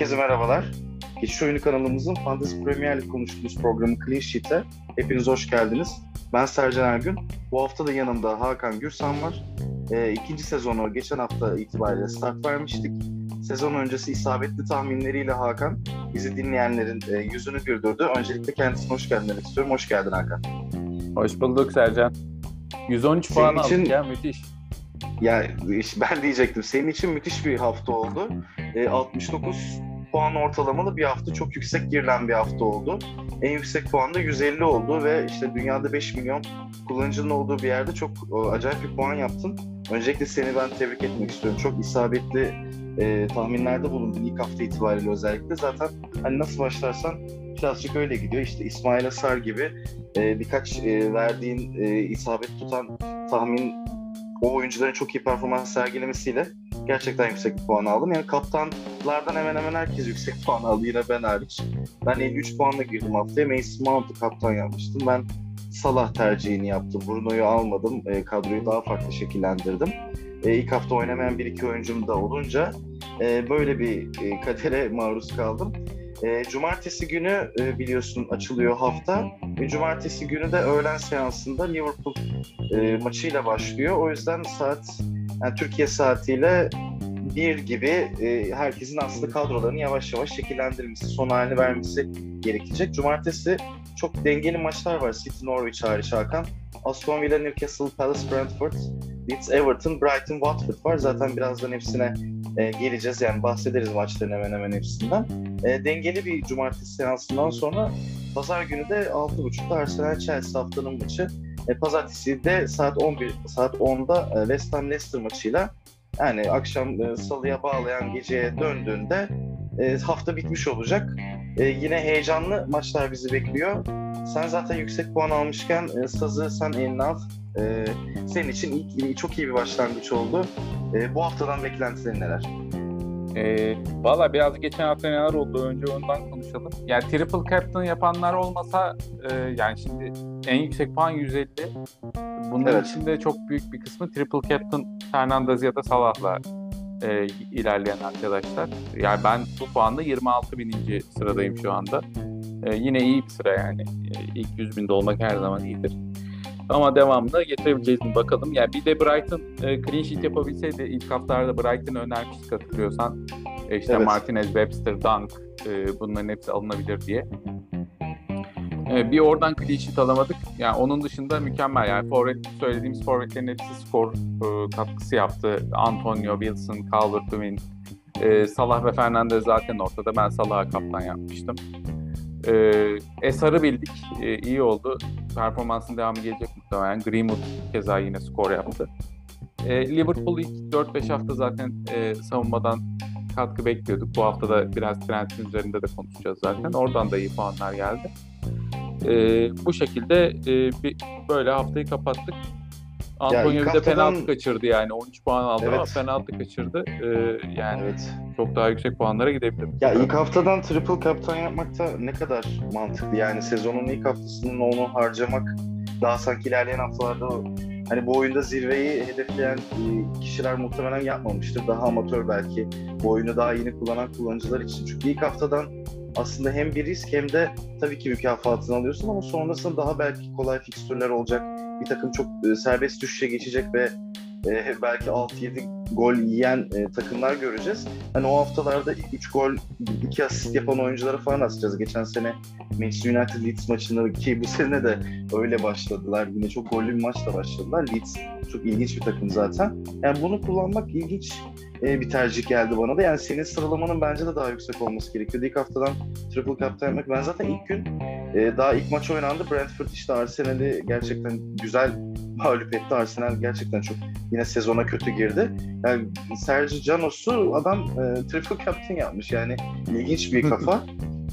Herkese merhabalar. Geçiş Oyunu kanalımızın Fantasy Premier League konuştuğumuz programı Clean Sheet'e hepiniz hoş geldiniz. Ben Sercan Ergün. Bu hafta da yanımda Hakan Gürsan var. E, ikinci sezonu geçen hafta itibariyle start vermiştik. Sezon öncesi isabetli tahminleriyle Hakan bizi dinleyenlerin e, yüzünü güldürdü. Öncelikle kendisine hoş geldin demek istiyorum. Hoş geldin Hakan. Hoş bulduk Sercan. 113 Senin puan için... aldık ya müthiş. Ya ben diyecektim. Senin için müthiş bir hafta oldu. E, 69 puan ortalamalı bir hafta çok yüksek girilen bir hafta oldu. En yüksek puan da 150 oldu ve işte dünyada 5 milyon kullanıcının olduğu bir yerde çok acayip bir puan yaptın. Öncelikle seni ben tebrik etmek istiyorum. Çok isabetli e, tahminlerde bulundun ilk hafta itibariyle özellikle. Zaten hani nasıl başlarsan birazcık öyle gidiyor. İşte İsmail Asar gibi e, birkaç e, verdiğin e, isabet tutan tahmin o oyuncuların çok iyi performans sergilemesiyle gerçekten yüksek bir puan aldım. Yani kaptanlardan hemen hemen herkes yüksek puan aldı. Yine ben hariç. Ben 53 puanla girdim haftaya. Mason Mount'u kaptan yapmıştım. Ben Salah tercihini yaptım. Bruno'yu almadım. E, kadroyu daha farklı şekillendirdim. E, ilk hafta oynamayan bir iki oyuncum da olunca e, böyle bir e, kadere maruz kaldım. E, cumartesi günü e, biliyorsun açılıyor hafta. E, cumartesi günü de öğlen seansında Liverpool e, maçıyla başlıyor. O yüzden saat yani Türkiye saatiyle bir gibi e, herkesin aslında kadrolarını yavaş yavaş şekillendirmesi, son halini vermesi gerekecek. Cumartesi çok dengeli maçlar var. City Norwich hariç Hakan. Aston Villa, Newcastle, Palace, Brentford, Leeds, Everton, Brighton, Watford var. Zaten birazdan hepsine e, geleceğiz. Yani bahsederiz maçların hemen hemen hepsinden. E, dengeli bir cumartesi seansından sonra pazar günü de 6.30'da Arsenal Chelsea haftanın maçı. E, pazartesi de saat 11 saat 10'da e, West Ham Leicester maçıyla yani akşam e, salıya bağlayan geceye döndüğünde e, hafta bitmiş olacak. E, yine heyecanlı maçlar bizi bekliyor. Sen zaten yüksek puan almışken e, sazı sen eline al. E, senin için ilk, çok iyi bir başlangıç oldu. E, bu haftadan beklentilerin neler? E, Valla biraz geçen hafta neler oldu önce ondan konuşalım. Yani triple captain yapanlar olmasa e, yani şimdi en yüksek puan 150. Bunların evet. içinde çok büyük bir kısmı triple captain Fernandez ya da Salah'la e, ilerleyen arkadaşlar. Yani ben bu puanda 26 bininci sıradayım şu anda. E, yine iyi bir sıra yani. E, ilk 100 binde olmak her zaman iyidir. Ama devamlı getirebileceğiz mi bakalım. Yani bir de Brighton e, clean sheet yapabilseydi ilk haftalarda Brighton önermiştik hatırlıyorsan. E, işte evet. Martinez, Webster, Dunk e, bunların hepsi alınabilir diye. E, bir oradan clean sheet alamadık. Yani onun dışında mükemmel. Yani forvet, söylediğimiz forvetlerin hepsi skor e, katkısı yaptı. Antonio, Wilson, Calvert-Lewin, e, Salah ve Fernandez zaten ortada. Ben Salah'a kaptan yapmıştım. E, Esar'ı bildik. E, iyi oldu. Performansın devamı gelecek muhtemelen. Greenwood keza yine skor yaptı. E, Liverpool ilk 4-5 hafta zaten e, savunmadan katkı bekliyorduk. Bu hafta da biraz Trent'in üzerinde de konuşacağız zaten. Oradan da iyi puanlar geldi. E, bu şekilde e, bir, böyle haftayı kapattık. Antonio bir de penaltı kaçırdı yani. 13 puan aldı evet. ama penaltı kaçırdı. Ee, yani evet. çok daha yüksek puanlara gidebilir. Ya ilk haftadan triple kaptan yapmak da ne kadar mantıklı. Yani sezonun ilk haftasının onu harcamak daha sanki ilerleyen haftalarda hani bu oyunda zirveyi hedefleyen e, kişiler muhtemelen yapmamıştır. Daha amatör belki. Bu oyunu daha yeni kullanan kullanıcılar için. Çünkü ilk haftadan aslında hem bir risk hem de tabii ki mükafatını alıyorsun ama sonrasında daha belki kolay fikstürler olacak bir takım çok e, serbest düşüşe geçecek ve e, belki 6-7 gol yiyen e, takımlar göreceğiz. Hani o haftalarda 3 gol, 2 asist yapan oyuncuları falan asacağız. Geçen sene Manchester United Leeds maçında ki bu sene de öyle başladılar. Yine çok gollü bir maçla başladılar. Leeds çok ilginç bir takım zaten. Yani bunu kullanmak ilginç e, bir tercih geldi bana da. Yani senin sıralamanın bence de daha yüksek olması gerekiyor. İlk haftadan triple captain yapmak. Ben zaten ilk gün e, daha ilk maç oynandı. Brentford işte Arsenal'i gerçekten güzel mağlup etti. Arsenal gerçekten çok yine sezona kötü girdi. Yani Sergio Canos'u adam e, triple captain yapmış. Yani ilginç bir kafa.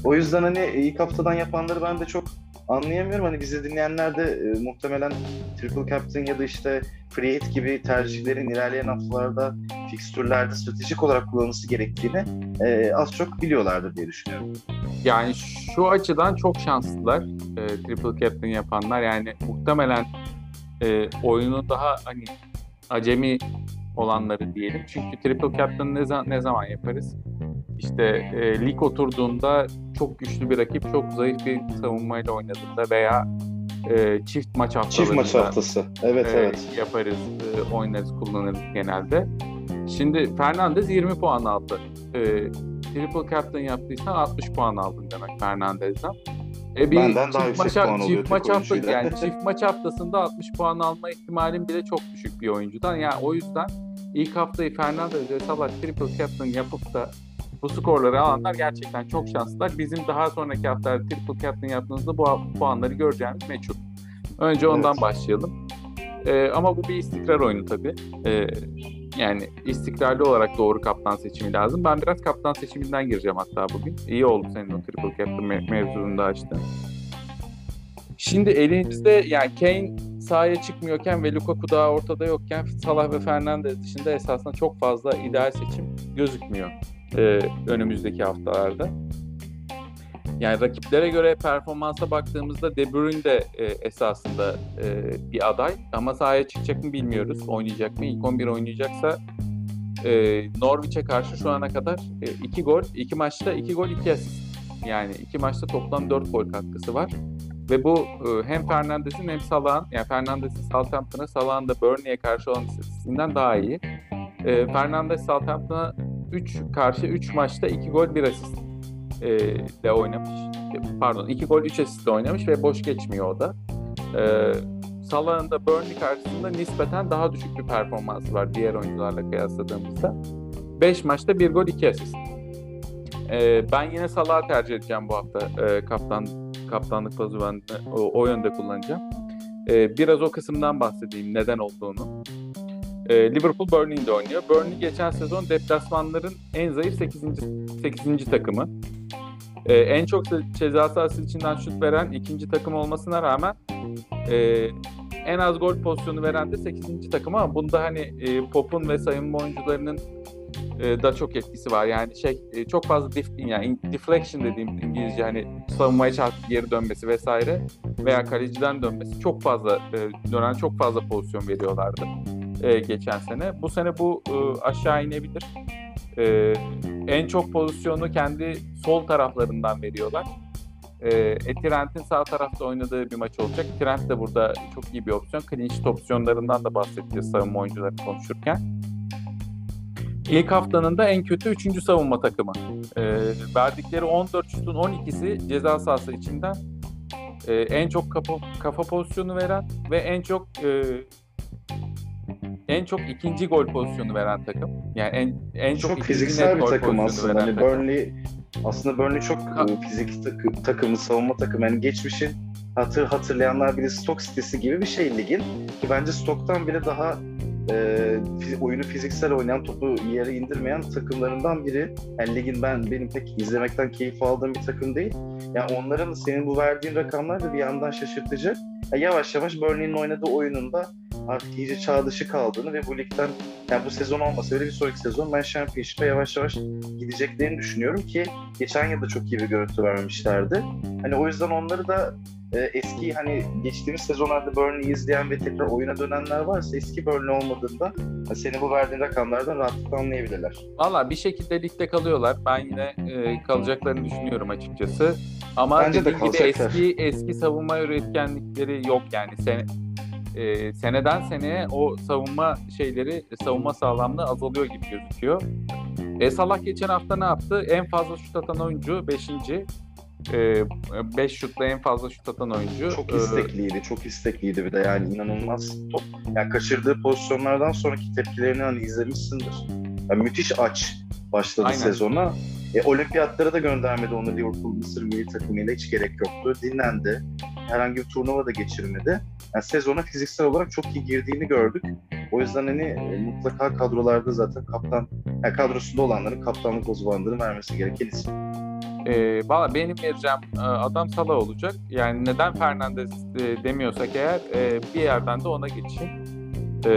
o yüzden hani ilk haftadan yapanları ben de çok anlayamıyorum. Hani bizi dinleyenler de e, muhtemelen Triple Captain ya da işte Free Hit gibi tercihlerin ilerleyen haftalarda fikstürlerde stratejik olarak kullanılması gerektiğini e, az çok biliyorlardır diye düşünüyorum. Yani şu açıdan çok şanslılar e, Triple Captain yapanlar. Yani muhtemelen e, oyunu daha hani acemi olanları diyelim. Çünkü Triple Captain ne, zaman, ne zaman yaparız? işte e, lig oturduğunda çok güçlü bir rakip çok zayıf bir savunmayla oynadığında veya e, çift maç haftalarında çift maç haftası. Evet e, evet. Yaparız, e, oynarız, kullanırız genelde. Şimdi Fernandez 20 puan aldı. E, triple captain yaptıysan 60 puan aldın demek Fernandez'den. E bir Benden daha yüksek maç, puan oluyor çift maç hafta, yani çift maç haftasında 60 puan alma ihtimalin bile çok düşük bir oyuncudan. Yani o yüzden ilk haftayı Fernandez ve Salah triple captain yapıp da bu skorları alanlar gerçekten çok şanslılar. Bizim daha sonraki haftalarda triple captain yaptığımızda bu puanları göreceğimiz meçhul. Önce ondan evet. başlayalım. Ee, ama bu bir istikrar oyunu tabii. Ee, yani istikrarlı olarak doğru kaptan seçimi lazım. Ben biraz kaptan seçiminden gireceğim hatta bugün. İyi oldu senin o triple captain me- mevzunu da açtın. Şimdi elimizde yani Kane sahaya çıkmıyorken ve Lukaku daha ortada yokken Salah ve Fernandez dışında esasında çok fazla ideal seçim gözükmüyor e, önümüzdeki haftalarda. Yani rakiplere göre performansa baktığımızda De Bruyne de e, esasında e, bir aday ama sahaya çıkacak mı bilmiyoruz. Oynayacak mı? İlk 11 oynayacaksa e, Norwich'e karşı şu ana kadar 2 e, gol, 2 maçta 2 gol 2 asist. Yani 2 maçta toplam 4 gol katkısı var. Ve bu e, hem Fernandes'in hem Salah'ın, yani Fernandes'in Southampton'a, Salah'ın da Burnley'e karşı olan istatistiğinden daha iyi. E, Fernandes Southampton'a 3 karşı 3 maçta 2 gol 1 asist e, de oynamış. Pardon 2 gol 3 asist de oynamış ve boş geçmiyor o da. E, Salah'ın da Burnley karşısında nispeten daha düşük bir performansı var diğer oyuncularla kıyasladığımızda. 5 maçta 1 gol 2 asist. E, ben yine Salah'ı tercih edeceğim bu hafta e, kaptan kaptanlık pazuvanını o, o yönde kullanacağım. E, biraz o kısımdan bahsedeyim neden olduğunu. E, Liverpool Burnley'de oynuyor. Burnley geçen sezon deplasmanların en zayıf 8. 8. takımı. E, en çok ceza sahası içinden şut veren ikinci takım olmasına rağmen e, en az gol pozisyonu veren de 8. takım ama bunda hani e, Pop'un ve sayınma oyuncularının e, da çok etkisi var. Yani şey e, çok fazla dif, yani deflection dediğim İngilizce hani savunmaya çarpıp geri dönmesi vesaire veya kaleciden dönmesi çok fazla e, dönen çok fazla pozisyon veriyorlardı e, geçen sene. Bu sene bu e, aşağı inebilir. E, en çok pozisyonu kendi sol taraflarından veriyorlar. E, Etirent'in sağ tarafta oynadığı bir maç olacak. Trent de burada çok iyi bir opsiyon. Sheet opsiyonlarından da bahsedeceğiz savunma oyuncuları konuşurken. İlk haftanın da en kötü 3. savunma takımı. E, verdikleri 14 şutun 12'si ceza sahası içinden e, en çok kafa, kafa pozisyonu veren ve en çok e, en çok ikinci gol pozisyonu veren takım. Yani en en çok, çok fiziksel bir takım aslında. Hani Burnley aslında Burnley çok ha. E, fizik takım, takımı, savunma takımı. Yani geçmişin hatır hatırlayanlar bile Stoke sitesi gibi bir şey ligin. Ki bence Stoke'tan bile daha e, oyunu fiziksel oynayan, topu yere indirmeyen takımlarından biri. Yani ligin ben benim pek izlemekten keyif aldığım bir takım değil. Yani onların senin bu verdiğin rakamlar da bir yandan şaşırtıcı. Yani yavaş yavaş Burnley'nin oynadığı oyununda artık iyice çağ dışı kaldığını ve bu ligden yani bu sezon olmasa bile bir sonraki sezon ben Championship'e yavaş yavaş gideceklerini düşünüyorum ki geçen yıl da çok iyi bir görüntü vermemişlerdi. Hani o yüzden onları da e, eski hani geçtiğimiz sezonlarda Burnley'i izleyen ve tekrar oyuna dönenler varsa eski Burnley olmadığında seni bu verdiğin rakamlardan rahatlıkla anlayabilirler. Valla bir şekilde ligde kalıyorlar. Ben yine e, kalacaklarını düşünüyorum açıkçası. Ama Bence de gibi eski eski savunma üretkenlikleri yok yani. Sen, e, seneden seneye o savunma şeyleri, savunma sağlamlığı azalıyor gibi gözüküyor. E, Salah geçen hafta ne yaptı? En fazla şut atan oyuncu 5. 5 e, şutla en fazla şut atan oyuncu. Çok istekliydi, çok istekliydi bir de yani inanılmaz top. Yani kaçırdığı pozisyonlardan sonraki tepkilerini hani izlemişsindir. Yani müthiş aç başladı Aynen. sezona. E, olimpiyatlara da göndermedi onu Liverpool Mısır milli takımıyla hiç gerek yoktu. Dinlendi. Herhangi bir turnuva da geçirmedi. Yani sezona fiziksel olarak çok iyi girdiğini gördük. O yüzden hani e, mutlaka kadrolarda zaten kaptan, yani kadrosunda olanların kaptanlık uzmanlığını vermesi gereken isim. E, Valla benim vereceğim e, adam Salah olacak. Yani neden Fernandez e, demiyorsak eğer e, bir yerden de ona geçeyim. E,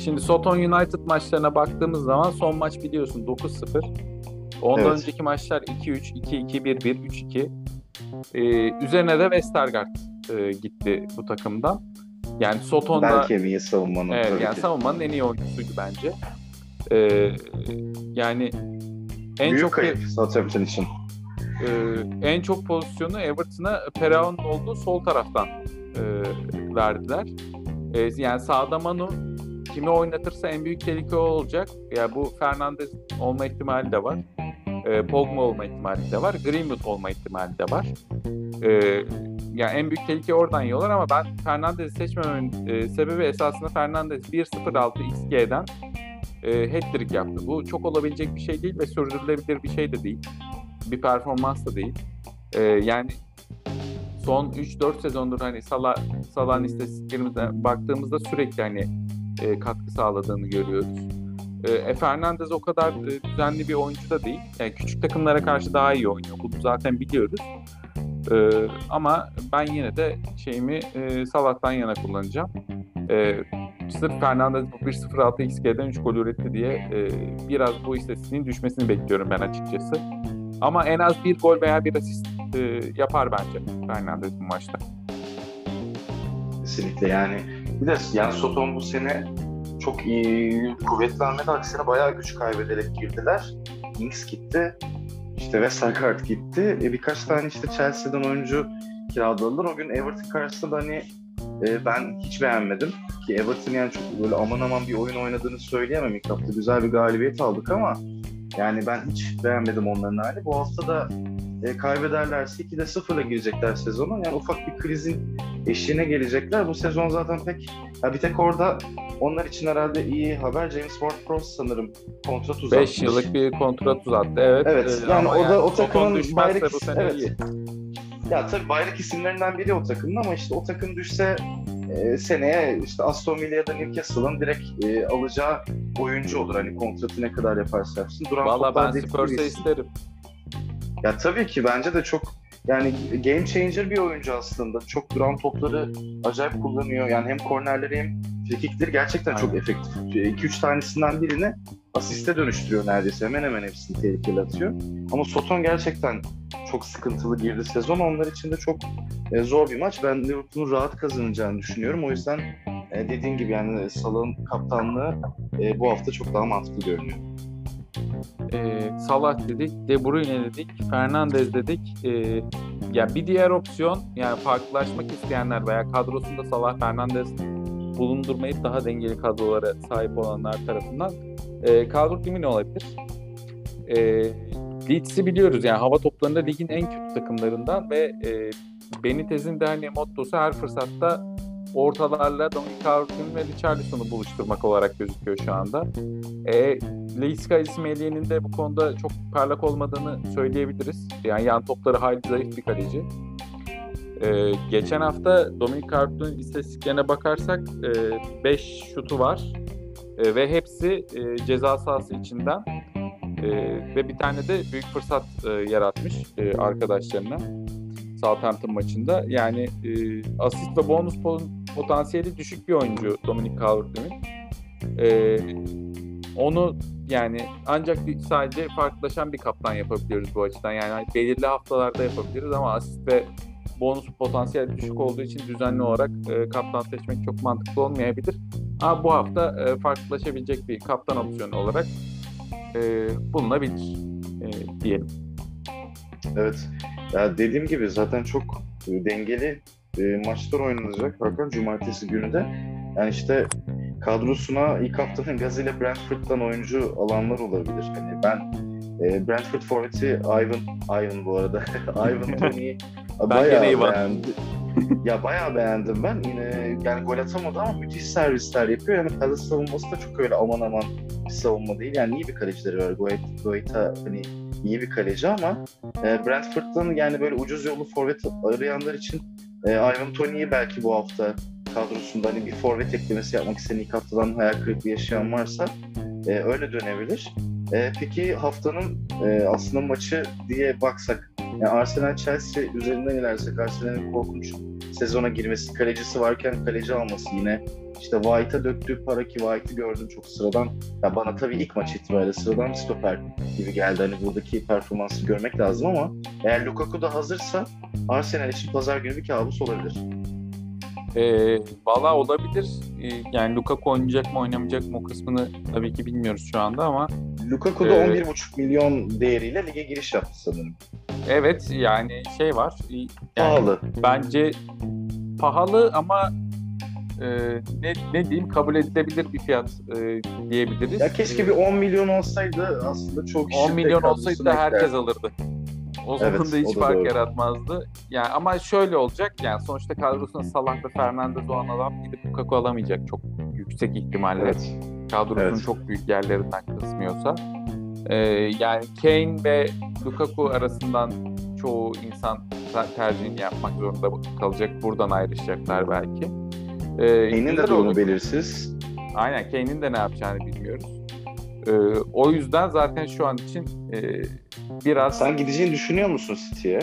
şimdi Soton United maçlarına baktığımız zaman son maç biliyorsun 9-0. Ondan evet. önceki maçlar 2-3, 2-2, 1-1, 3-2. Ee, üzerine de Westergaard e, gitti bu takımdan. Yani Soton'da... Belki en iyi savunmanın. Evet, yani ki. savunmanın en iyi oyuncusuydu bence. Ee, yani en Büyük çok kayıp Southampton için. E, en çok pozisyonu Everton'a Perao'nun olduğu sol taraftan e, verdiler. E, yani sağda Manu kimi oynatırsa en büyük tehlike olacak. Ya yani bu Fernandez olma ihtimali de var. E, Pogba olma ihtimali de var. Greenwood olma ihtimali de var. E, yani en büyük tehlike oradan yiyorlar ama ben Fernandez'i seçmememin e, sebebi esasında Fernandez 1.06 XG'den e, hat-trick yaptı. Bu çok olabilecek bir şey değil ve sürdürülebilir bir şey de değil. Bir performans da değil. E, yani son 3-4 sezondur hani Salah Salah'ın istatistiklerimize baktığımızda sürekli hani e, katkı sağladığını görüyoruz. E, e, Fernandez o kadar e, düzenli bir oyuncu da değil. Yani küçük takımlara karşı daha iyi oynuyor. Bunu zaten biliyoruz. E, ama ben yine de şeyimi e, Salah'tan yana kullanacağım. E, sırf Fernandez bu 1.06 XG'den 3 gol üretti diye e, biraz bu istatistiğin düşmesini bekliyorum ben açıkçası. Ama en az bir gol veya bir asist e, yapar bence Fernandez bu maçta. Kesinlikle yani bir de yani Soton bu sene çok iyi kuvvetlenmedi aksine bayağı güç kaybederek girdiler. Ings gitti. İşte Westergaard gitti. E, birkaç tane işte Chelsea'den oyuncu kiraladılar. O gün Everton karşısında da hani e, ben hiç beğenmedim. Ki Everton yani çok böyle aman aman bir oyun oynadığını söyleyemem ilk hafta. Güzel bir galibiyet aldık ama yani ben hiç beğenmedim onların hali. Bu hafta da e, kaybederlerse 2'de 0'la girecekler sezona. Yani ufak bir krizin eşiğine gelecekler. Bu sezon zaten pek ya bir tek orada onlar için herhalde iyi haber James Ward-Prowse sanırım kontrat uzattı. 5 yıllık bir kontrat uzattı. Evet. Evet. Ee, yani o da yani o takımın bayrak evet. Iyi. Ya tabii bayrak isimlerinden biri o takımın ama işte o takım düşse e, seneye işte Aston Villa ya da Newcastle'ın direkt e, alacağı oyuncu olur. Hani kontratı ne kadar yaparsa yapsın. Duran Valla ben Spurs'e isterim. Ya tabii ki bence de çok yani game changer bir oyuncu aslında. Çok duran topları acayip kullanıyor. Yani hem kornerleri hem frikikleri gerçekten Aynen. çok efektif. 2-3 tanesinden birini asiste dönüştürüyor neredeyse. Hemen hemen hepsini tehlikeli atıyor. Ama Soton gerçekten çok sıkıntılı girdi sezon. Onlar için de çok e, zor bir maç. Ben Liverpool'un rahat kazanacağını düşünüyorum. O yüzden e, dediğin gibi yani Salah'ın kaptanlığı e, bu hafta çok daha mantıklı görünüyor e, Salah dedik, De Bruyne dedik, Fernandez dedik. E, yani bir diğer opsiyon yani farklılaşmak isteyenler veya kadrosunda Salah, Fernandez bulundurmayıp daha dengeli kadrolara sahip olanlar tarafından e, kadro kimin olabilir? E, Leeds'i biliyoruz yani hava toplarında ligin en kötü takımlarından ve e, Benitez'in de hani mottosu her fırsatta ortalarla Dominic Calvin ve Richarlison'u buluşturmak olarak gözüküyor şu anda. E, Leiska İsmailiye'nin de bu konuda çok parlak olmadığını söyleyebiliriz. Yani yan topları hayli zayıf bir kaleci. Ee, geçen hafta Dominic Calvin istatistiklerine bakarsak 5 e, şutu var e, ve hepsi e, ceza sahası içinden e, ve bir tane de büyük fırsat e, yaratmış e, arkadaşlarına Southampton maçında. Yani e, asist ve bonus potansiyeli düşük bir oyuncu Dominic Calvert-Lewin. E, onu yani ancak sadece farklılaşan bir kaptan yapabiliyoruz bu açıdan. Yani belirli haftalarda yapabiliriz ama asist ve bonus potansiyeli düşük olduğu için düzenli olarak e, kaptan seçmek çok mantıklı olmayabilir. Ama bu hafta e, farklılaşabilecek bir kaptan opsiyonu olarak e, bulunabilir e, diyelim. Evet. Ya dediğim gibi zaten çok e, dengeli e, maçlar oynanacak Hakan Cumartesi günü de. Yani işte kadrosuna ilk haftanın gazıyla Brentford'dan oyuncu alanlar olabilir. Hani ben e, Brentford forveti Ivan, Ivan bu arada. Ivan Tony'yi bayağı beğendim. ya bayağı beğendim ben. Yine yani gol atamadı ama müthiş servisler yapıyor. Yani Palace savunması da çok öyle aman aman bir savunma değil. Yani iyi bir kalecileri var. Goeta, Goeta hani iyi bir kaleci ama e, Brentford'dan yani böyle ucuz yolu forvet arayanlar için e, Ivan Tony'yi belki bu hafta kadrosunda hani bir forvet eklemesi yapmak isteyen ilk haftadan hayal kırıklığı yaşayan varsa e, öyle dönebilir. E, peki haftanın e, aslında maçı diye baksak yani Arsenal Chelsea üzerinden ilersek Arsenal'in korkunç sezona girmesi, kalecisi varken kaleci alması yine işte White'a döktüğü para ki White'ı gördüm çok sıradan. Ya bana tabii ilk maç itibariyle sıradan stoper gibi geldi. Hani buradaki performansı görmek lazım ama eğer Lukaku da hazırsa Arsenal için pazar günü bir kabus olabilir. E, Valla olabilir. E, yani Lukaku oynayacak mı oynamayacak mı o kısmını tabii ki bilmiyoruz şu anda ama Lukaku da ee, 11,5 milyon değeriyle lige giriş yaptı sanırım. Evet yani şey var. Yani pahalı. Bence pahalı ama e, ne, ne diyeyim kabul edilebilir bir fiyat e, diyebiliriz. Ya keşke bir 10 milyon olsaydı aslında çok 10 milyon olsaydı da herkes alırdı. O zaman evet, da hiç fark doğru. yaratmazdı. Yani ama şöyle olacak yani sonuçta kadrosunda Salah ve Fernandez olan adam gidip Lukaku alamayacak çok yüksek ihtimalle. Evet. Kadrosunun evet. çok büyük yerlerinden kısmıyorsa. Ee, yani Kane ve Lukaku arasından çoğu insan tercihini yapmak zorunda kalacak. Buradan ayrışacaklar belki. Ee, Kane'in de durumu belirsiz. Aynen Kane'in de ne yapacağını bilmiyoruz. Ee, o yüzden zaten şu an için e, biraz... Sen gideceğini düşünüyor musun City'ye?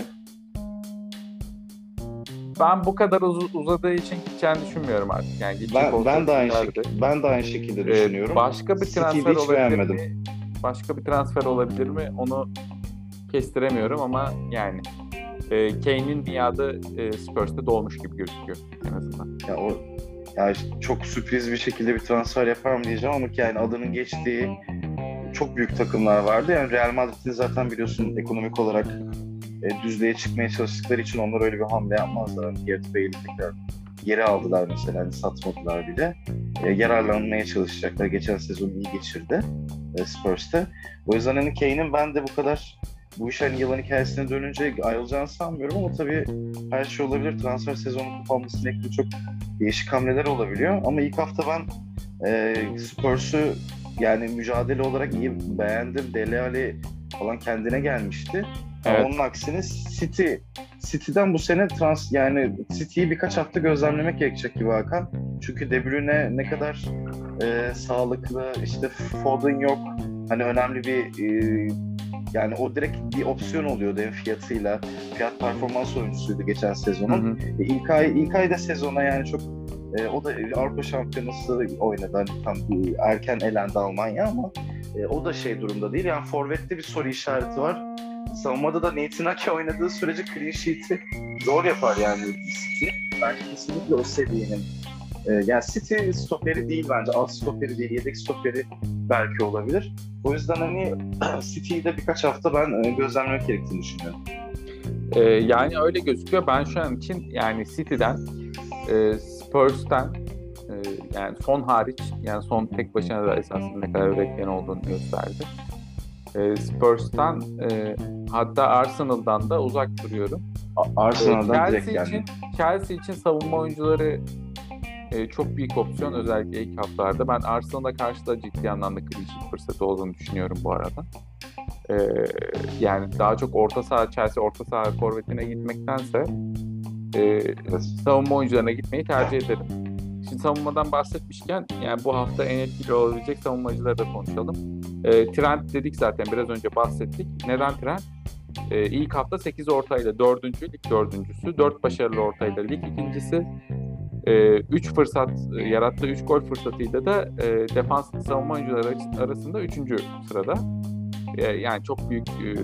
Ben bu kadar uz- uzadığı için gideceğini düşünmüyorum artık. Yani ben, ben de aynı şekilde ben de aynı şekilde ee, düşünüyorum. Başka bir transfer olabilir beğenmedim. mi? Başka bir transfer olabilir mi? Onu kestiremiyorum ama yani e, Kane'in dünyada e, Spurs'ta doğmuş gibi gözüküyor en azından. Ya o yani çok sürpriz bir şekilde bir transfer yapar mı diyeceğim ama yani adının geçtiği çok büyük takımlar vardı. Yani Real Madrid'in zaten biliyorsun ekonomik olarak e, düzlüğe çıkmaya çalıştıkları için onlar öyle bir hamle yapmazlar. Yani Gareth Bale'i tekrar geri aldılar mesela hani satmadılar bile. E, yararlanmaya çalışacaklar. Geçen sezon iyi geçirdi e, Spurs'te. O yüzden hani Kane'in ben de bu kadar bu iş hani yılan hikayesine dönünce ayrılacağını sanmıyorum ama tabii her şey olabilir. Transfer sezonu kapanmasıyla ilgili çok değişik hamleler olabiliyor. Ama ilk hafta ben e, Spurs'u yani mücadele olarak iyi beğendim. Dele Alli falan kendine gelmişti. Evet. Ama onun aksine City City'den bu sene trans yani City'yi birkaç hafta gözlemlemek gerekecek gibi Hakan. Çünkü De Bruyne ne kadar e, sağlıklı işte Foden yok. Hani önemli bir e, yani o direkt bir opsiyon oluyordu hem fiyatıyla. Fiyat performans oyuncusuydu geçen sezonun. E, ilk ay ilk ayda sezona yani çok e, o da Avrupa Şampiyonası oynadı. Hani tam erken elendi Almanya ama e, o da şey durumda değil. Yani forvette bir soru işareti var. Savunmada da Nathan Ake oynadığı sürece clean sheet'i zor yapar yani City. Bence kesinlikle o seviyenin e, yani City stoperi değil bence. Alt stoperi değil, yedek stoperi belki olabilir. O yüzden hani City'yi de birkaç hafta ben e, gözlemlemek gerektiğini düşünüyorum. Ee, yani öyle gözüküyor. Ben şu an için yani City'den, e, Spurs'ten e, yani son hariç yani son tek başına da esasında ne kadar üretken olduğunu gösterdi. E, Spurs'tan e, hatta Arsenal'dan da uzak duruyorum. Arsenal'dan Chelsea direkt için, yani. Chelsea için savunma oyuncuları e, çok büyük opsiyon özellikle ilk haftalarda. Ben Arsenal'a karşı da ciddi anlamda clean fırsatı olduğunu düşünüyorum bu arada. E, yani daha çok orta saha Chelsea orta saha forvetine gitmektense e, savunma oyuncularına gitmeyi tercih ederim. Şimdi savunmadan bahsetmişken yani bu hafta en etkili olabilecek savunmacıları da konuşalım. E, Trent dedik zaten biraz önce bahsettik. Neden Trent? E, ilk hafta 8 ortayla dördüncü, lig dördüncüsü, 4 başarılı ortayla lig ikincisi, 3 e, fırsat e, yarattığı 3 gol fırsatıyla da e, defans savunma oyuncuları arasında 3. sırada. E, yani çok büyük e,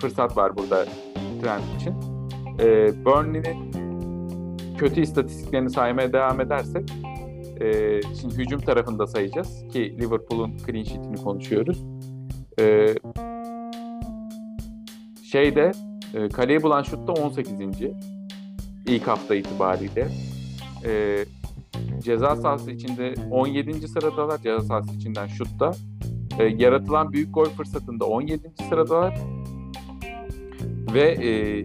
fırsat var burada Trent için. E, Burnley'nin kötü istatistiklerini saymaya devam edersek e, şimdi hücum tarafında sayacağız ki Liverpool'un clean sheet'ini konuşuyoruz. E, şeyde e, kaleyi bulan şutta 18. ilk hafta itibariyle e, ceza sahası içinde 17. sıradalar ceza sahası içinden şutta. E, yaratılan büyük gol fırsatında 17. sıradalar. Ve e,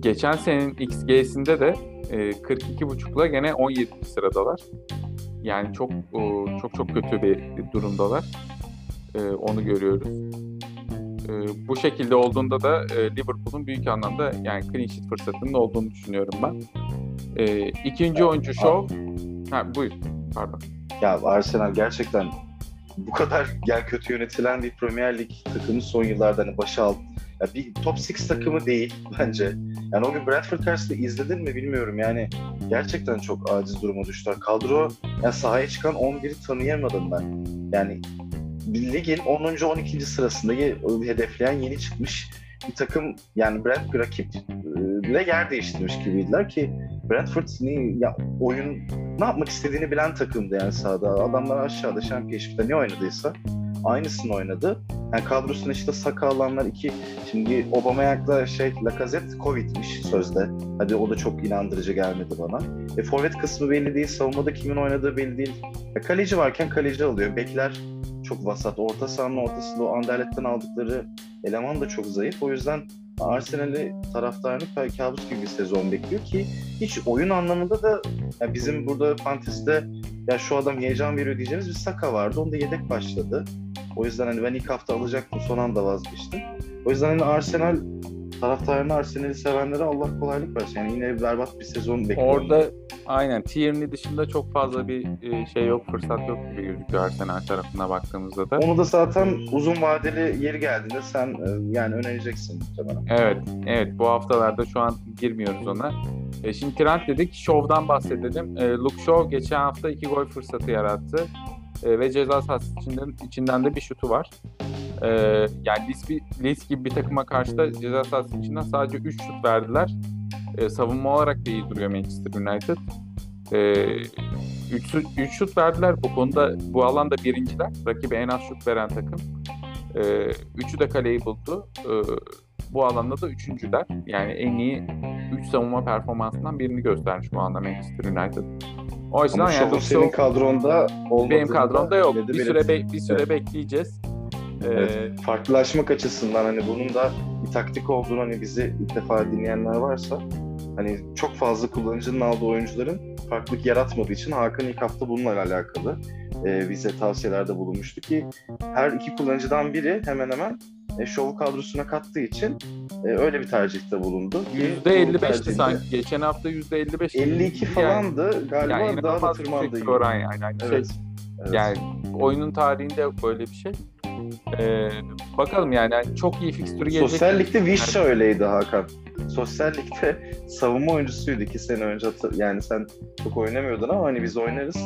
geçen senenin XG'sinde de e, 42.5'la gene 17. sıradalar. Yani çok çok çok kötü bir durumdalar. E, onu görüyoruz. E, bu şekilde olduğunda da e, Liverpool'un büyük anlamda yani clean sheet fırsatının olduğunu düşünüyorum ben. E, ikinci oyuncu Shaw. Ha, buyur. Pardon. Ya Arsenal gerçekten bu kadar gel kötü yönetilen bir Premier Lig takımı son yıllarda hani başa aldı. Ya bir top 6 takımı değil bence. Yani o gün Brentford karşısında izledin mi bilmiyorum yani gerçekten çok aciz duruma düştüler. Kadro yani sahaya çıkan 11'i tanıyamadım ben. Yani ligin 10. 12. sırasında hedefleyen yeni çıkmış bir takım yani Brent rakip ile yer değiştirmiş gibiydiler ki Brentford ne, ya oyun ne yapmak istediğini bilen takımdı yani sahada. Adamlar aşağıda Championship'te ne oynadıysa aynısını oynadı. Yani kadrosuna işte Saka alanlar iki şimdi Aubameyang'la şey Lacazette Covid'miş sözde. Hadi o da çok inandırıcı gelmedi bana. E, forvet kısmı belli değil. Savunmada kimin oynadığı belli değil. E, kaleci varken kaleci alıyor. Bekler çok vasat. Orta sahanın ortasında o Anderlet'ten aldıkları eleman da çok zayıf. O yüzden Arsenal'i taraftarını kabus gibi bir sezon bekliyor ki hiç oyun anlamında da yani bizim burada fantezide ya şu adam heyecan veriyor diyeceğimiz bir Saka vardı. Onda yedek başladı. O yüzden hani ben ilk hafta alacaktım son anda vazgeçtim. O yüzden hani Arsenal taraftarını Arsenal'i sevenlere Allah kolaylık versin. Yani yine berbat bir sezon bekliyorum. Orada aynen Tierney dışında çok fazla bir e, şey yok, fırsat yok gibi gözüküyor Arsenal tarafına baktığımızda da. Onu da zaten uzun vadeli yeri geldiğinde sen e, yani önereceksin muhtemelen. Evet, evet bu haftalarda şu an girmiyoruz ona. E, şimdi Trent dedik, Show'dan bahsedelim. E, Luke Shaw geçen hafta iki gol fırsatı yarattı. E, ve ceza sahası içinden, içinden de bir şutu var. E, yani Leeds, Leeds gibi bir takıma karşı da ceza sahası içinden sadece 3 şut verdiler. E, savunma olarak da iyi duruyor Manchester United. 3 e, şut verdiler. Bu konuda bu alanda birinciler. Rakibe en az şut veren takım. E, üçü de kaleyi buldu. E, bu alanda da üçüncüler. Yani en iyi 3 savunma performansından birini göstermiş bu anda Manchester United. O yüzden Ama yani senin kadronda olmadı. Benim kadronda yok. Bir süre be- bir süre evet. bekleyeceğiz. Evet. Ee, farklılaşmak açısından hani bunun da bir taktik olduğunu hani bizi ilk defa dinleyenler varsa hani çok fazla kullanıcının aldığı oyuncuların farklılık yaratmadığı için Hakan ilk hafta bununla alakalı e, bize tavsiyelerde bulunmuştu ki her iki kullanıcıdan biri hemen hemen e, şovu kadrosuna kattığı için e, öyle bir tercihte bulundu. %55'ti sanki. Geçen hafta %55. 52 falandı. Yani, Galiba yani daha da tırmandı. Oran yani. yani evet. Şey, evet. Yani oyunun tarihinde böyle bir şey. Ee, bakalım yani, yani çok iyi fikstürü gelecek. Sosyal ligde Vişça öyleydi Hakan. Sosyal ligde savunma oyuncusuydu iki sene önce. Yani sen çok oynamıyordun ama hani biz oynarız.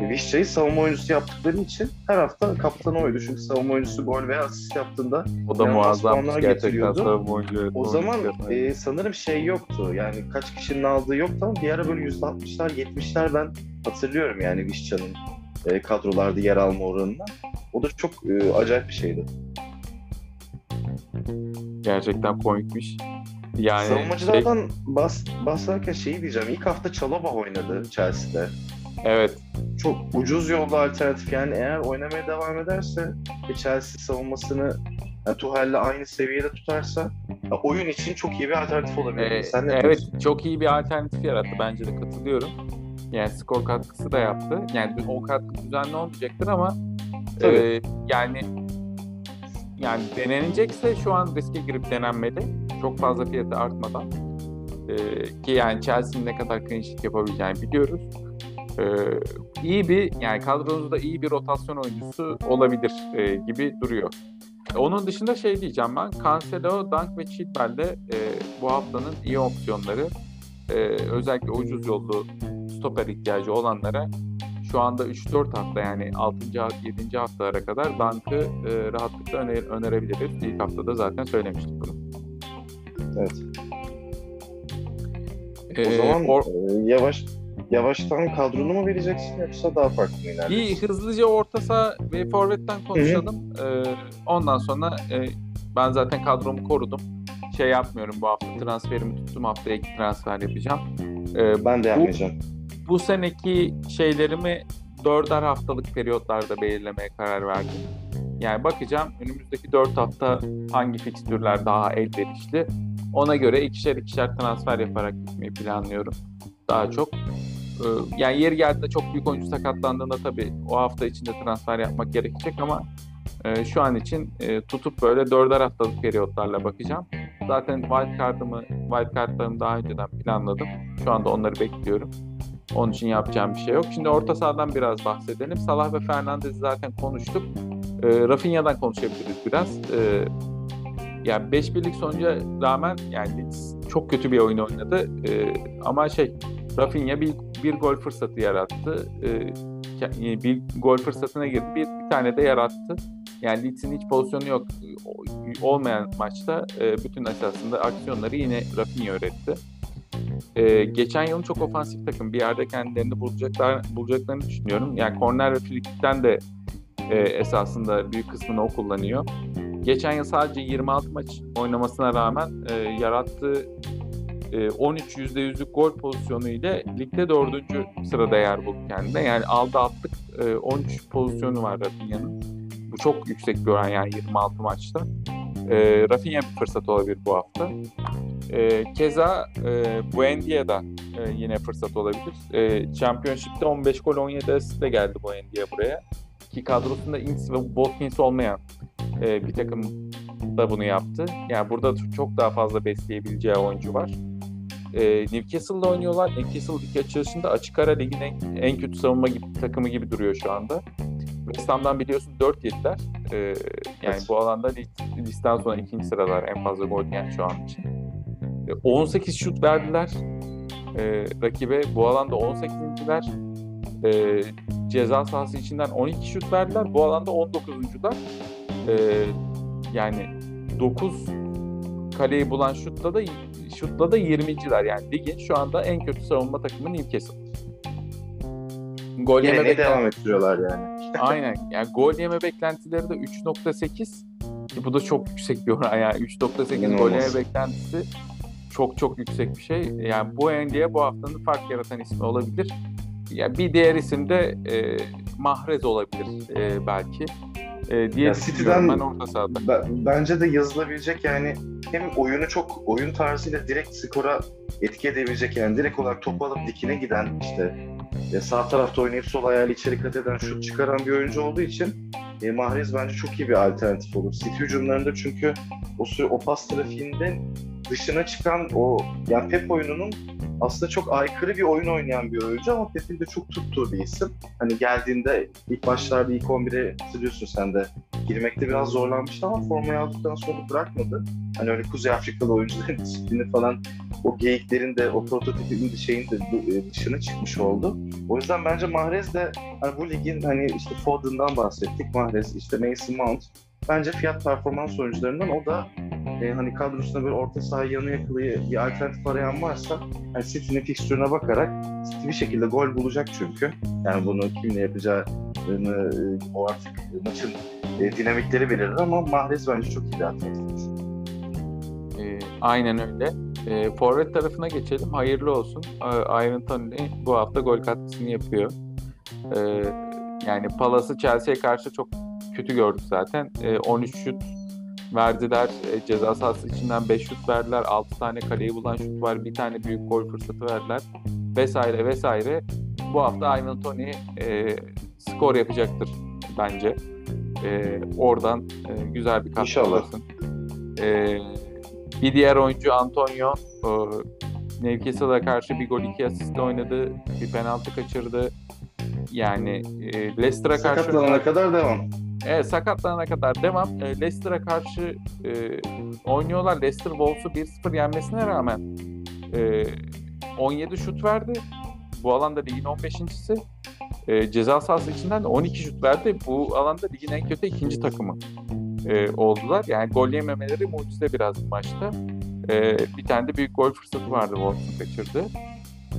Vişça'yı savunma oyuncusu yaptıkları için her hafta kaptanı oydu. Çünkü savunma oyuncusu gol veya asist yaptığında o da muazzam gerçekten savunma oyuncu. O zaman e, sanırım şey yoktu. Yani kaç kişinin aldığı yoktu ama bir ara böyle %60'lar 70'ler ben hatırlıyorum yani Vişça'nın e, kadrolarda yer alma oranından. O da çok e, acayip bir şeydi. Gerçekten komikmiş. Yani Savunmacılardan şey... bas, basarken şeyi diyeceğim. İlk hafta Çalaba oynadı Chelsea'de. Evet. Çok ucuz yolda alternatif. Yani eğer oynamaya devam ederse ve Chelsea savunmasını yani Tuhel'le aynı seviyede tutarsa oyun için çok iyi bir alternatif olabilir. Ee, Sen ne evet, diyorsun? çok iyi bir alternatif yarattı. Bence de katılıyorum. Yani skor katkısı da yaptı. Yani o katkı düzenli olmayacaktır ama e, yani yani denenecekse şu an riske girip denenmeli. Çok fazla fiyatı artmadan. E, ki yani Chelsea'nin ne kadar clean yapabileceğini biliyoruz. E, iyi bir yani kadronuzda iyi bir rotasyon oyuncusu olabilir e, gibi duruyor. Onun dışında şey diyeceğim ben. Cancelo, Dunk ve Chilwell de e, bu haftanın iyi opsiyonları. E, özellikle ucuz yollu stoper ihtiyacı olanlara şu anda 3-4 hafta yani 6. 7. haftalara kadar Dunk'ı e, rahatlıkla öner önerebiliriz. İlk haftada zaten söylemiştik bunu. Evet. Ee, o zaman or- e, yavaş yavaştan kadronu mu vereceksin yoksa daha farklı mı ilerleyeceksin? İyi hızlıca orta saha ve forvetten konuşalım. Ee, ondan sonra e, ben zaten kadromu korudum. Şey yapmıyorum bu hafta transferimi tuttum haftaya iki transfer yapacağım. Ee, ben de yapmayacağım. Bu, bu seneki şeylerimi dörder haftalık periyotlarda belirlemeye karar verdim. Yani bakacağım önümüzdeki dört hafta hangi fikstürler daha elverişli. Ona göre ikişer ikişer transfer yaparak gitmeyi planlıyorum. Daha çok yani yeri geldiğinde çok büyük oyuncu sakatlandığında tabii o hafta içinde transfer yapmak gerekecek ama e, şu an için e, tutup böyle dörder haftalık periyotlarla bakacağım. Zaten wild card'ımı, wild card'larımı daha önceden planladım. Şu anda onları bekliyorum. Onun için yapacağım bir şey yok. Şimdi orta sahadan biraz bahsedelim. Salah ve Fernandez'i zaten konuştuk. E, Rafinha'dan konuşabiliriz biraz. E, yani 5 birlik sonuca rağmen yani çok kötü bir oyun oynadı. E, ama şey Rafinha bir, bir gol fırsatı yarattı. Ee, bir gol fırsatına girdi. Bir, bir tane de yarattı. Yani Leeds'in hiç pozisyonu yok olmayan maçta e, bütün esasında aksiyonları yine Rafinha öğretti. Ee, geçen yılın çok ofansif takım bir yerde kendilerini bulacaklar bulacaklarını düşünüyorum. Yani korner ve frikikten de e, esasında büyük kısmını o kullanıyor. Geçen yıl sadece 26 maç oynamasına rağmen e, yarattığı e, 13 %100'lük gol pozisyonu ile ligde dördüncü sırada yer buldu kendine. Yani aldı attık e, 13 pozisyonu var Rafinha'nın. Bu çok yüksek bir oran yani 26 maçta. E, Rafinha bir fırsat olabilir bu hafta. E, keza e, Buendia da e, yine fırsat olabilir. E, Championship'te 15 gol 17 asistle geldi Buendia buraya. Ki kadrosunda Ings ve Watkins olmayan e, bir takım da bunu yaptı. Yani burada çok daha fazla besleyebileceği oyuncu var. E, Newcastle'da oynuyorlar. Newcastle lig açılışında açık ara ligin en, en kötü savunma gibi, takımı gibi duruyor şu anda. West Ham'dan biliyorsun 4 yediler. E, yani evet. bu alanda listten sonra ikinci sıralar en fazla gol yiyen şu an için. E, 18 şut verdiler e, rakibe. Bu alanda 18.ler. E, ceza sahası içinden 12 şut verdiler. Bu alanda 19.lar. E, yani 9 kaleyi bulan şutla da şutla da 20.ler. Yani ligin şu anda en kötü savunma takımı Newcastle. Gol yeme beklent... devam ettiriyorlar yani. Aynen. Yani gol yeme beklentileri de 3.8 ki bu da çok yüksek bir oran. Yani 3.8 gol yeme beklentisi çok çok yüksek bir şey. Yani bu Endi'ye bu haftanın fark yaratan ismi olabilir. Yani bir diğer isim de e, Mahrez olabilir e, belki. E, diye ya City'den ben orta sahada. bence de yazılabilecek yani hem oyunu çok oyun tarzıyla direkt skora etki edebilecek yani direkt olarak topu alıp dikine giden işte e, sağ tarafta oynayıp sol ayağıyla içeri kat eden şut çıkaran bir oyuncu olduğu için e, Mahrez bence çok iyi bir alternatif olur. City hücumlarında çünkü o o pas trafiğinde dışına çıkan o yani Pep oyununun aslında çok aykırı bir oyun oynayan bir oyuncu ama Pep'in de çok tuttuğu bir isim. Hani geldiğinde ilk başlarda ilk 11'e hatırlıyorsun sen de girmekte biraz zorlanmıştı ama formayı aldıktan sonra bırakmadı. Hani öyle Kuzey Afrikalı oyuncuların disiplini falan o geyiklerin de o prototipin de şeyin de e, dışına çıkmış oldu. O yüzden bence Mahrez de hani bu ligin hani işte Foden'dan bahsettik. Mahrez işte Mason Mount bence fiyat performans oyuncularından o da e, hani kadrosunda bir orta saha yanı yakılı bir alternatif arayan varsa hani City'nin fikstürüne bakarak City bir şekilde gol bulacak çünkü. Yani bunu kimle yapacağını e, o artık maçın e, dinamikleri belirler ama Mahrez bence çok iyi bir. E, aynen öyle. E, forvet tarafına geçelim. Hayırlı olsun. Iron Tony bu hafta gol katkısını yapıyor. E, yani Palas'ı Chelsea'ye karşı çok kötü gördük zaten. E, 13 şut verdiler. E, ceza sahası içinden 5 şut verdiler. 6 tane kaleyi bulan şut var. Bir tane büyük gol fırsatı verdiler. Vesaire vesaire. Bu hafta Ivan Tony e, skor yapacaktır bence. E, oradan e, güzel bir katkı alırsın. E, bir diğer oyuncu Antonio e, Newcastle'a karşı bir gol iki asistle oynadı. Bir penaltı kaçırdı. Yani e, Leicester'a karşı... Sakatlanana kadar devam. Evet sakatlanana kadar devam. E, Leicester'a karşı e, oynuyorlar. Leicester Wolves'u 1-0 yenmesine rağmen e, 17 şut verdi. Bu alanda ligin 15.si. E, ceza sahası içinden de 12 şut verdi. Bu alanda ligin en kötü ikinci takımı e, oldular. Yani gol yememeleri mucize biraz maçta. E, bir tane de büyük gol fırsatı vardı Wolves'un kaçırdı.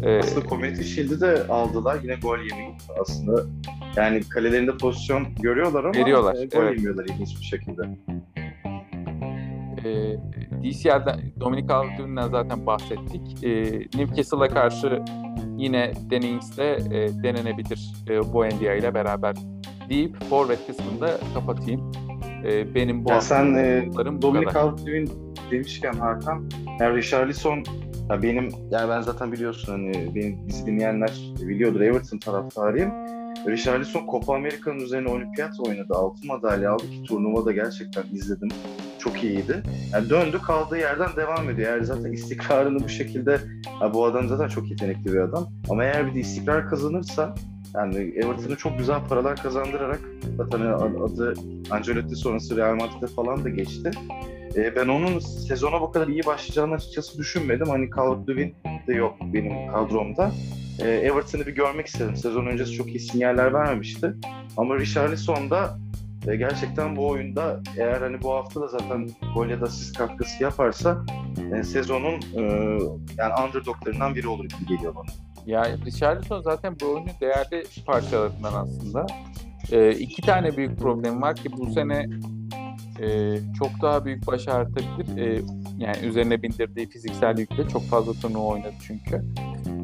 Ee, aslında Community Shield'i de aldılar yine gol yemeyip aslında yani kalelerinde pozisyon görüyorlar ama veriyorlar, e, gol evet. yemiyorlar ilginç bir şekilde. E, DCL'den Dominic calvert zaten bahsettik. E, Newcastle'a karşı yine Dennings'te e, denenebilir e, Buendia ile beraber deyip forvet kısmında kapatayım. E, benim bu ya sen e, Dominic calvert demişken Hakan yani Richarlison ya benim yani ben zaten biliyorsun hani beni bizi dinleyenler biliyordur Everton taraftarıyım. Richarlison Copa Amerika'nın üzerine olimpiyat oynadı. Altın madalya aldı ki turnuvada gerçekten izledim. Çok iyiydi. Yani döndü kaldığı yerden devam ediyor. Eğer zaten istikrarını bu şekilde ya bu adam zaten çok yetenekli bir adam. Ama eğer bir de istikrar kazanırsa yani Everton'a çok güzel paralar kazandırarak zaten adı Ancelotti sonrası Real Madrid'de falan da geçti. E, ben onun sezona bu kadar iyi başlayacağını açıkçası düşünmedim. Hani Calvert-Lewin de yok benim kadromda. E, Everton'ı bir görmek istedim. Sezon öncesi çok iyi sinyaller vermemişti. Ama Richarlison da e, gerçekten bu oyunda eğer hani bu hafta da zaten gol ya da asist katkısı yaparsa e, sezonun e, yani underdoglarından biri olur gibi geliyor bana. Ya Richarlison zaten bu oyunun değerli parçalarından aslında. E, iki tane büyük problem var ki bu sene e, çok daha büyük baş ağrıtabilir. E, yani üzerine bindirdiği fiziksel yükle çok fazla turnuva oynadı çünkü.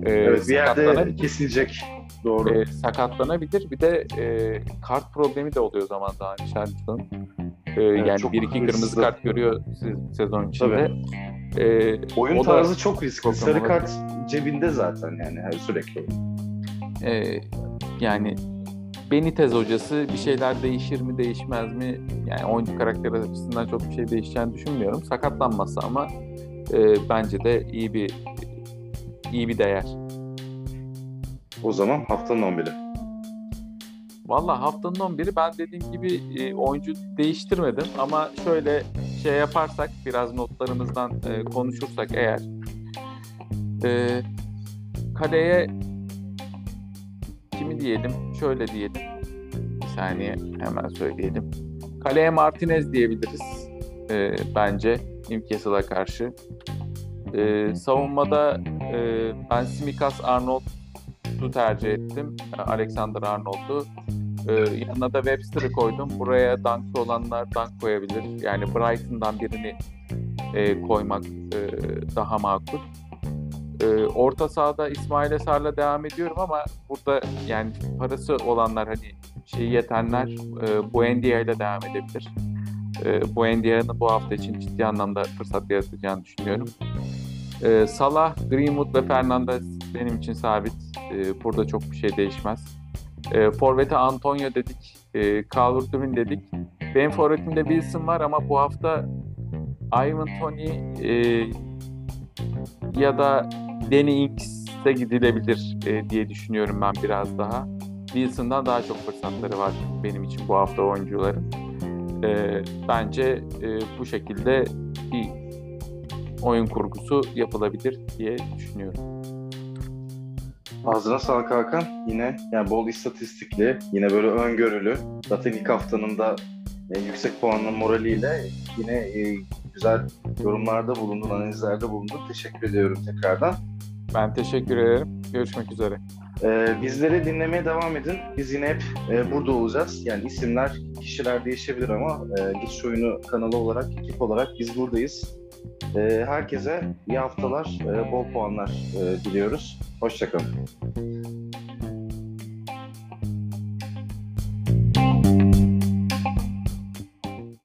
E, evet bir yerde kesilecek. Doğru. E, sakatlanabilir. Bir de e, kart problemi de oluyor zaman daha Richardson'ın. E, evet, yani bir iki kırmızı kart görüyor sezon içinde. E, Oyun tarzı çok riskli. Sarı kart cebinde zaten yani her sürekli. E, yani Benitez hocası bir şeyler değişir mi değişmez mi? Yani oyuncu karakteri açısından çok bir şey değişeceğini düşünmüyorum. Sakatlanmazsa ama e, bence de iyi bir iyi bir değer. O zaman haftanın 11'i. Valla haftanın 11'i ben dediğim gibi e, oyuncu değiştirmedim ama şöyle şey yaparsak biraz notlarımızdan e, konuşursak eğer e, kaleye diyelim şöyle diyelim bir saniye hemen söyleyelim kaleye Martinez diyebiliriz e, bence Newcastle'a karşı e, savunmada e, ben Simikas Arnold'u tercih ettim Alexander Arnold'u ee, yanına da Webster'ı koydum. Buraya dunk olanlar dunk koyabilir. Yani Brighton'dan birini e, koymak e, daha makul. E, orta sahada İsmail Esar'la devam ediyorum ama burada yani parası olanlar hani şey yetenler e, Buendia ile devam edebilir. E, Buendia'nın bu hafta için ciddi anlamda fırsat yaratacağını düşünüyorum. E, Salah, Greenwood ve Fernandes benim için sabit. E, burada çok bir şey değişmez. E, Forvet'e Antonio dedik. E, Calvert-Lewin dedik. Benim forvetimde Wilson var ama bu hafta Ivan Tony e, ya da Danny Inks'e gidilebilir e, diye düşünüyorum ben biraz daha. Wilson'dan daha çok fırsatları var benim için bu hafta oyuncuların. E, bence e, bu şekilde bir oyun kurgusu yapılabilir diye düşünüyorum. Ağzına sağlık Hakan. Yine yani bol istatistikli, yine böyle öngörülü. Zaten ilk haftanın da e, yüksek puanlı moraliyle yine e, güzel yorumlarda bulundun, analizlerde bulundun. Teşekkür ediyorum tekrardan. Ben teşekkür ederim. Görüşmek üzere. Ee, bizleri dinlemeye devam edin. Biz yine hep e, burada olacağız. Yani isimler, kişiler değişebilir ama e, Geçiş Oyunu kanalı olarak, ekip olarak biz buradayız. E, herkese iyi haftalar, e, bol puanlar e, diliyoruz. Hoşçakalın.